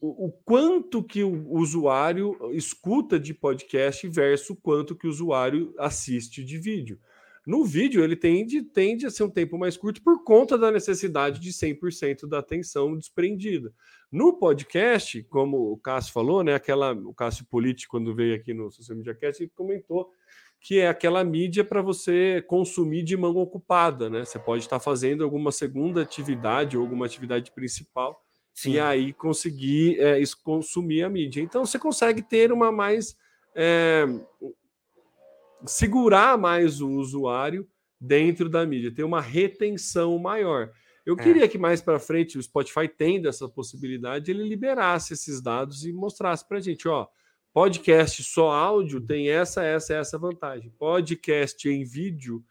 o, o, quanto que o usuário escuta de podcast versus quanto que o usuário assiste de vídeo. No vídeo, ele tende, tende a ser um tempo mais curto por conta da necessidade de 100% da atenção desprendida. No podcast, como o Cássio falou, né, aquela, o Cássio Político, quando veio aqui no Social Media Cast, ele comentou que é aquela mídia para você consumir de mão ocupada, né? Você pode estar fazendo alguma segunda atividade ou alguma atividade principal Sim. e aí conseguir é, consumir a mídia. Então você consegue ter uma mais é, segurar mais o usuário dentro da mídia, ter uma retenção maior. Eu é. queria que mais para frente o Spotify tendo essa possibilidade, ele liberasse esses dados e mostrasse para a gente, ó, podcast só áudio tem essa, essa, essa vantagem. Podcast em vídeo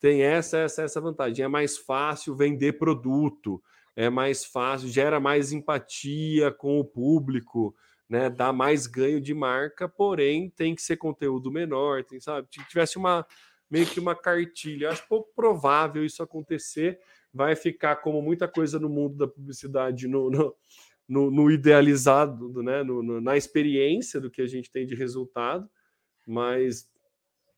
tem essa, essa, essa vantagem. É mais fácil vender produto, é mais fácil, gera mais empatia com o público, né? Dá mais ganho de marca, porém tem que ser conteúdo menor, tem, sabe? Se tivesse uma meio que uma cartilha, acho pouco provável isso acontecer. Vai ficar como muita coisa no mundo da publicidade no, no, no, no idealizado, né? No, na experiência do que a gente tem de resultado, mas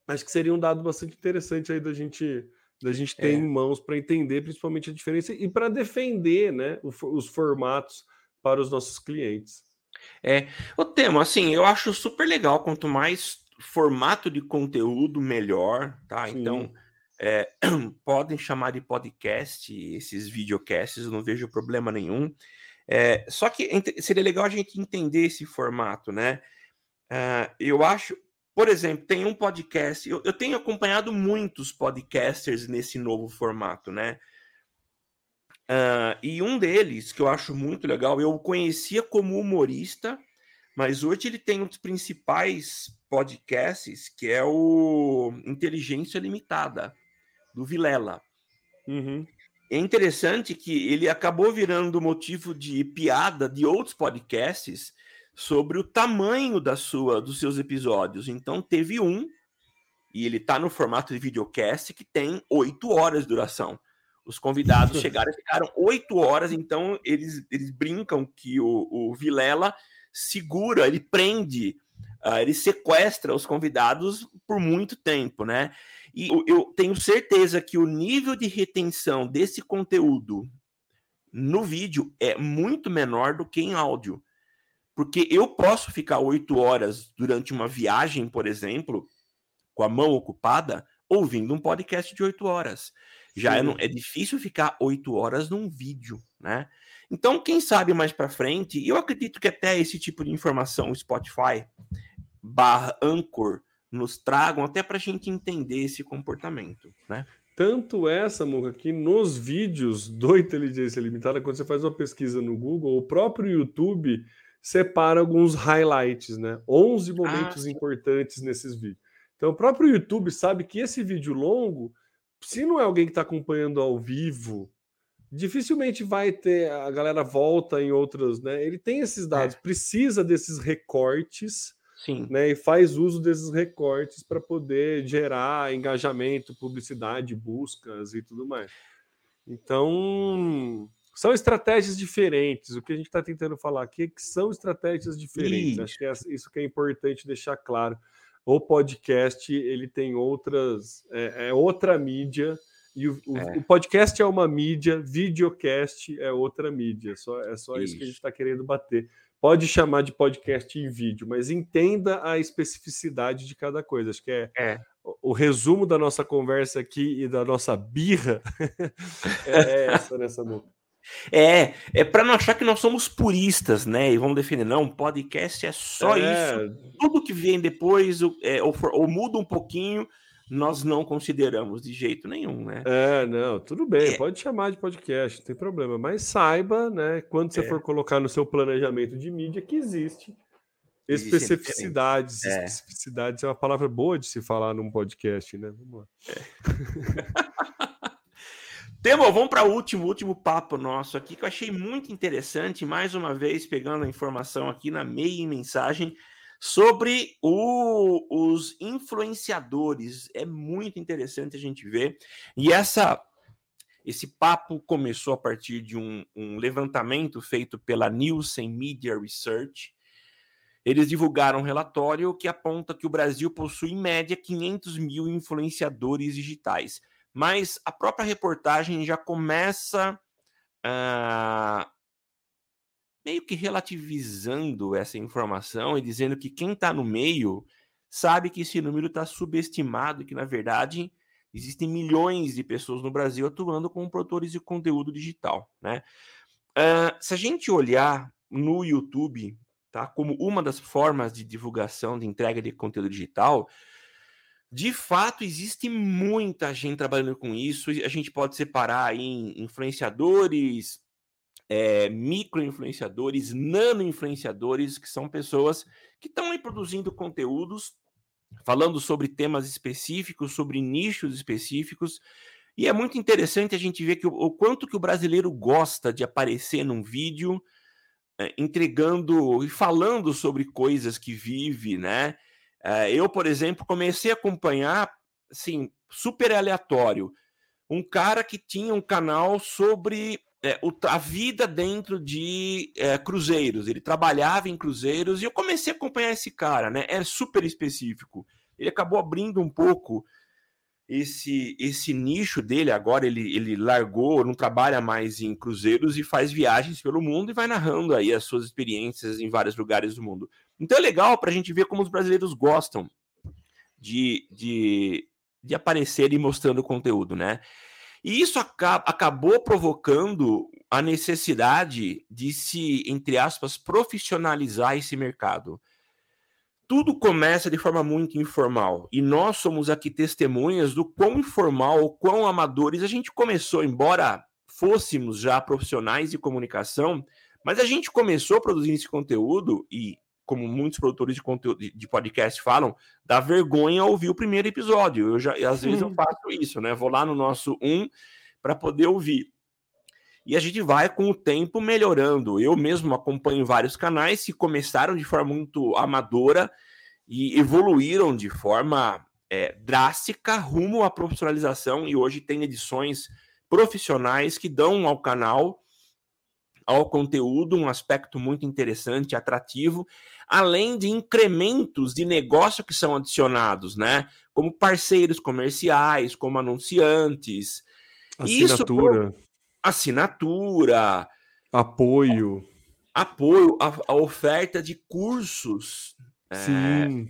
acho que seria um dado bastante interessante aí da gente da gente ter é. em mãos para entender principalmente a diferença e para defender né, os formatos para os nossos clientes. É, o tema, assim, eu acho super legal. Quanto mais formato de conteúdo, melhor, tá? Sim. Então, é, podem chamar de podcast esses videocasts, eu não vejo problema nenhum. É, só que seria legal a gente entender esse formato, né? Uh, eu acho, por exemplo, tem um podcast, eu, eu, tenho acompanhado muitos podcasters nesse novo formato, né? Uh, e um deles, que eu acho muito legal, eu o conhecia como humorista, mas hoje ele tem um dos principais podcasts, que é o Inteligência Limitada, do Vilela. Uhum. É interessante que ele acabou virando motivo de piada de outros podcasts sobre o tamanho da sua dos seus episódios. Então teve um e ele está no formato de videocast que tem oito horas de duração. Os convidados chegaram e ficaram oito horas, então eles, eles brincam que o, o Vilela segura, ele prende, uh, ele sequestra os convidados por muito tempo, né? E eu, eu tenho certeza que o nível de retenção desse conteúdo no vídeo é muito menor do que em áudio. Porque eu posso ficar oito horas durante uma viagem, por exemplo, com a mão ocupada, ouvindo um podcast de oito horas. Já é, é, difícil ficar oito horas num vídeo, né? Então, quem sabe mais para frente, eu acredito que até esse tipo de informação, o Spotify barra Anchor, nos tragam até para a gente entender esse comportamento, né? Tanto essa, Muca, que nos vídeos do Inteligência Limitada, quando você faz uma pesquisa no Google, o próprio YouTube separa alguns highlights, né? 11 ah, momentos ah, importantes nesses vídeos. Então, o próprio YouTube sabe que esse vídeo longo, se não é alguém que está acompanhando ao vivo, dificilmente vai ter a galera volta em outras, né? Ele tem esses dados, é. precisa desses recortes, Sim. né? E faz uso desses recortes para poder gerar engajamento, publicidade, buscas e tudo mais. Então, são estratégias diferentes. O que a gente está tentando falar aqui é que são estratégias diferentes. Isso. Acho que é isso que é importante deixar claro. O podcast ele tem outras, é, é outra mídia. E o, é. o, podcast é uma mídia, videocast é outra mídia. Só, é só isso, isso que a gente está querendo bater. Pode chamar de podcast em vídeo, mas entenda a especificidade de cada coisa. Acho que é, é. O, o, resumo da nossa conversa aqui e da nossa birra é essa nessa música. É, é para não achar que nós somos puristas, né? E vamos defender, não, podcast é só é. isso. Tudo que vem depois, é, ou, for, ou, muda um pouquinho, nós não consideramos de jeito nenhum, né? É, não, tudo bem, é. pode chamar de podcast, não tem problema. Mas saiba, né, quando você é. for colocar no seu planejamento de mídia, que existe especificidades. É. Especificidades é uma palavra boa de se falar num podcast, né? Vamos lá. Temo, vamos para o último, último papo nosso aqui, que eu achei muito interessante, mais uma vez pegando a informação aqui na meia mensagem sobre o, os influenciadores. É muito interessante a gente ver. E essa esse papo começou a partir de um, um levantamento feito pela Nielsen Media Research, eles divulgaram um relatório que aponta que o Brasil possui, em média, 500 mil influenciadores digitais. Mas a própria reportagem já começa uh, meio que relativizando essa informação e dizendo que quem está no meio sabe que esse número está subestimado e que, na verdade, existem milhões de pessoas no Brasil atuando como produtores de conteúdo digital. Né? Uh, se a gente olhar no YouTube, tá, como uma das formas de divulgação, de entrega de conteúdo digital, de fato, existe muita gente trabalhando com isso. A gente pode separar em influenciadores, é, micro-influenciadores, nano-influenciadores, que são pessoas que estão aí produzindo conteúdos, falando sobre temas específicos, sobre nichos específicos. E é muito interessante a gente ver que o, o quanto que o brasileiro gosta de aparecer num vídeo, é, entregando e falando sobre coisas que vive, né? É, eu, por exemplo, comecei a acompanhar, assim, super aleatório, um cara que tinha um canal sobre é, a vida dentro de é, cruzeiros. Ele trabalhava em cruzeiros e eu comecei a acompanhar esse cara, né? É super específico. Ele acabou abrindo um pouco esse esse nicho dele. Agora ele, ele largou, não trabalha mais em cruzeiros e faz viagens pelo mundo e vai narrando aí as suas experiências em vários lugares do mundo. Então é legal para a gente ver como os brasileiros gostam de, de, de aparecer e mostrando conteúdo, né? E isso acaba, acabou provocando a necessidade de se, entre aspas, profissionalizar esse mercado. Tudo começa de forma muito informal e nós somos aqui testemunhas do quão informal, quão amadores a gente começou, embora fôssemos já profissionais de comunicação, mas a gente começou produzindo esse conteúdo e como muitos produtores de conteúdo de podcast falam, dá vergonha ouvir o primeiro episódio. Eu já às vezes eu faço isso, né? Vou lá no nosso um para poder ouvir. E a gente vai com o tempo melhorando. Eu mesmo acompanho vários canais que começaram de forma muito amadora e evoluíram de forma é, drástica rumo à profissionalização e hoje tem edições profissionais que dão ao canal ao conteúdo, um aspecto muito interessante, atrativo, além de incrementos de negócio que são adicionados, né? Como parceiros comerciais, como anunciantes. Assinatura. Isso, assinatura. Apoio. Apoio, a, a oferta de cursos. É, Sim.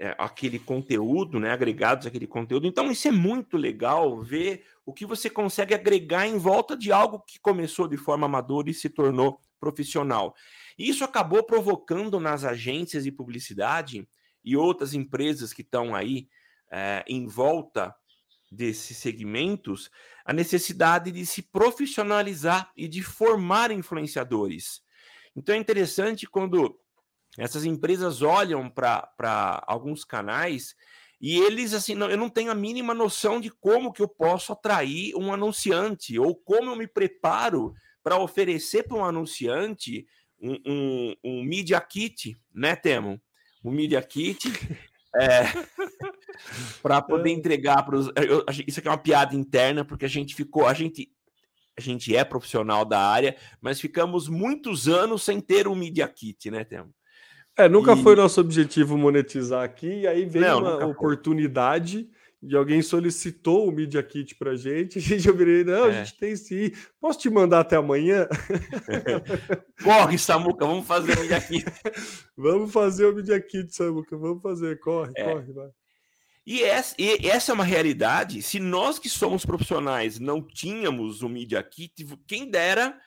É, aquele conteúdo, né? Agregados aquele conteúdo. Então, isso é muito legal ver o que você consegue agregar em volta de algo que começou de forma amadora e se tornou profissional. Isso acabou provocando nas agências de publicidade e outras empresas que estão aí é, em volta desses segmentos a necessidade de se profissionalizar e de formar influenciadores. Então é interessante quando essas empresas olham para alguns canais e eles, assim, não, eu não tenho a mínima noção de como que eu posso atrair um anunciante ou como eu me preparo para oferecer para um anunciante um, um, um, Media Kit, né, Temo? Um Media Kit é, para poder é. entregar para os. Isso aqui é uma piada interna, porque a gente ficou, a gente, a gente é profissional da área, mas ficamos muitos anos sem ter um Media Kit, né, Temo? É, nunca e... foi nosso objetivo monetizar aqui, e aí veio Não, uma oportunidade foi. De alguém solicitou o Media Kit pra gente, a gente virei, não, é. a gente tem sim. Posso te mandar até amanhã? corre, Samuca, vamos fazer o Media Kit. vamos fazer o Media Kit, Samuca, vamos fazer, corre, é. corre, vai. E essa, e essa, é uma realidade. Se nós que somos profissionais não tínhamos o Media Kit, quem dera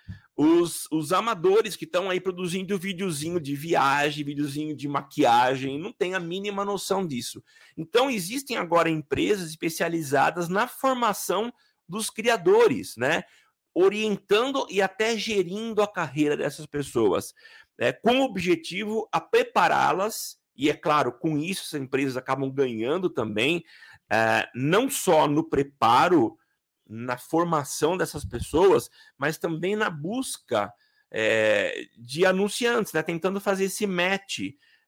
os, os amadores que estão aí produzindo videozinho de viagem, videozinho de maquiagem, não tem a mínima noção disso. Então, existem agora empresas especializadas na formação dos criadores, né? Orientando e até gerindo a carreira dessas pessoas, né? com o objetivo a prepará-las, e é claro, com isso as empresas acabam ganhando também, é, não só no preparo na formação dessas pessoas, mas também na busca é, de anunciantes, né? tentando fazer esse match,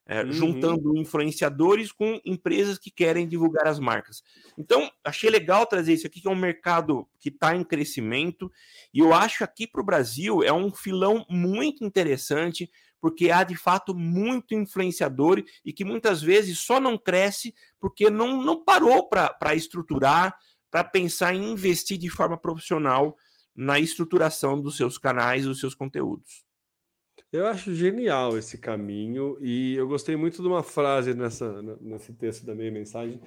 é, uhum. juntando influenciadores com empresas que querem divulgar as marcas. Então, achei legal trazer isso aqui, que é um mercado que está em crescimento, e eu acho que aqui para o Brasil é um filão muito interessante, porque há de fato muito influenciador e que muitas vezes só não cresce porque não, não parou para estruturar, para pensar em investir de forma profissional na estruturação dos seus canais, dos seus conteúdos. Eu acho genial esse caminho e eu gostei muito de uma frase nessa, nesse texto da minha mensagem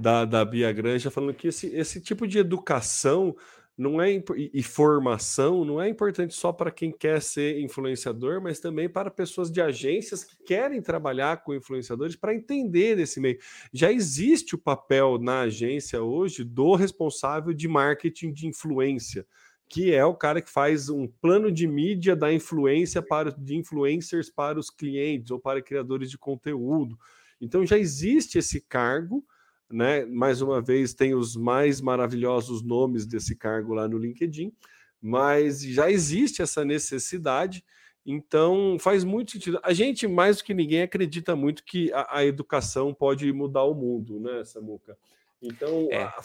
da, da Bia Granja falando que esse, esse tipo de educação não é e formação não é importante só para quem quer ser influenciador, mas também para pessoas de agências que querem trabalhar com influenciadores para entender esse meio. Já existe o papel na agência hoje do responsável de marketing de influência que é o cara que faz um plano de mídia da influência para de influencers para os clientes ou para criadores de conteúdo. Então já existe esse cargo, né? Mais uma vez tem os mais maravilhosos nomes desse cargo lá no LinkedIn, mas já existe essa necessidade. Então faz muito sentido. A gente mais do que ninguém acredita muito que a, a educação pode mudar o mundo, né, Samuca? Então, é. a,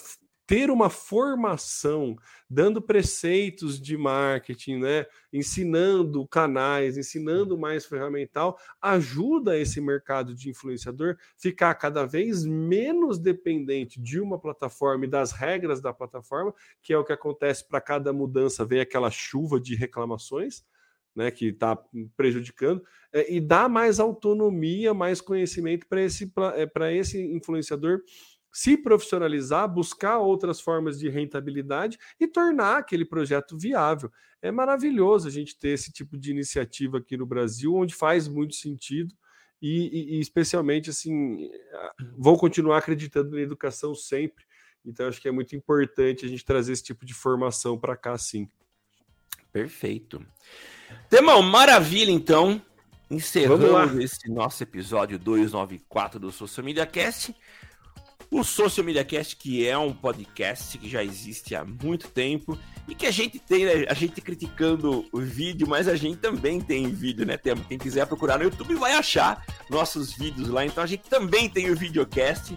ter uma formação, dando preceitos de marketing, né, ensinando canais, ensinando mais ferramental, ajuda esse mercado de influenciador ficar cada vez menos dependente de uma plataforma e das regras da plataforma, que é o que acontece para cada mudança, vem aquela chuva de reclamações. Né, que está prejudicando, é, e dá mais autonomia, mais conhecimento para esse, para esse influenciador se profissionalizar, buscar outras formas de rentabilidade e tornar aquele projeto viável. É maravilhoso a gente ter esse tipo de iniciativa aqui no Brasil, onde faz muito sentido. E, e, e especialmente assim, vou continuar acreditando na educação sempre. Então, acho que é muito importante a gente trazer esse tipo de formação para cá, sim. Perfeito. Temão, maravilha, então. Encerrando esse nosso episódio 294 do Social Media Cast. O Social Media Cast, que é um podcast que já existe há muito tempo e que a gente tem, né, a gente criticando o vídeo, mas a gente também tem vídeo, né, Temo? Quem quiser procurar no YouTube vai achar nossos vídeos lá. Então a gente também tem o videocast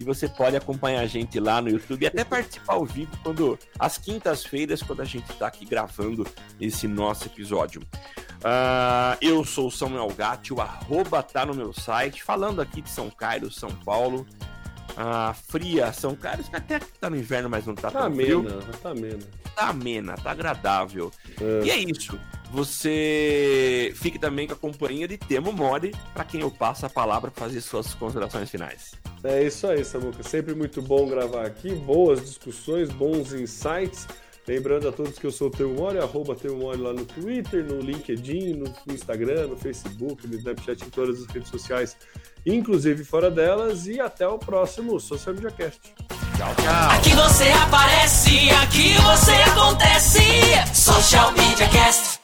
e você pode acompanhar a gente lá no YouTube e até participar ao vivo quando às quintas-feiras, quando a gente está aqui gravando esse nosso episódio. Uh, eu sou o Samuel Gatti, o arroba tá no meu site, falando aqui de São Carlos, São Paulo a fria São Carlos, que até que tá no inverno, mas não tá, tá tão amena, frio. Tá amena. Tá amena, tá agradável. É. E é isso. Você fique também com a companhia de Temo Mori, para quem eu passo a palavra para fazer suas considerações finais. É isso aí, Samuca. Sempre muito bom gravar aqui. Boas discussões, bons insights. Lembrando a todos que eu sou o Teu Mori, arroba Teu Mori lá no Twitter, no LinkedIn, no Instagram, no Facebook, no Snapchat, em todas as redes sociais, inclusive fora delas. E até o próximo Social Media Cast. Tchau, tchau. Aqui você aparece, aqui você acontece. Social Media Cast.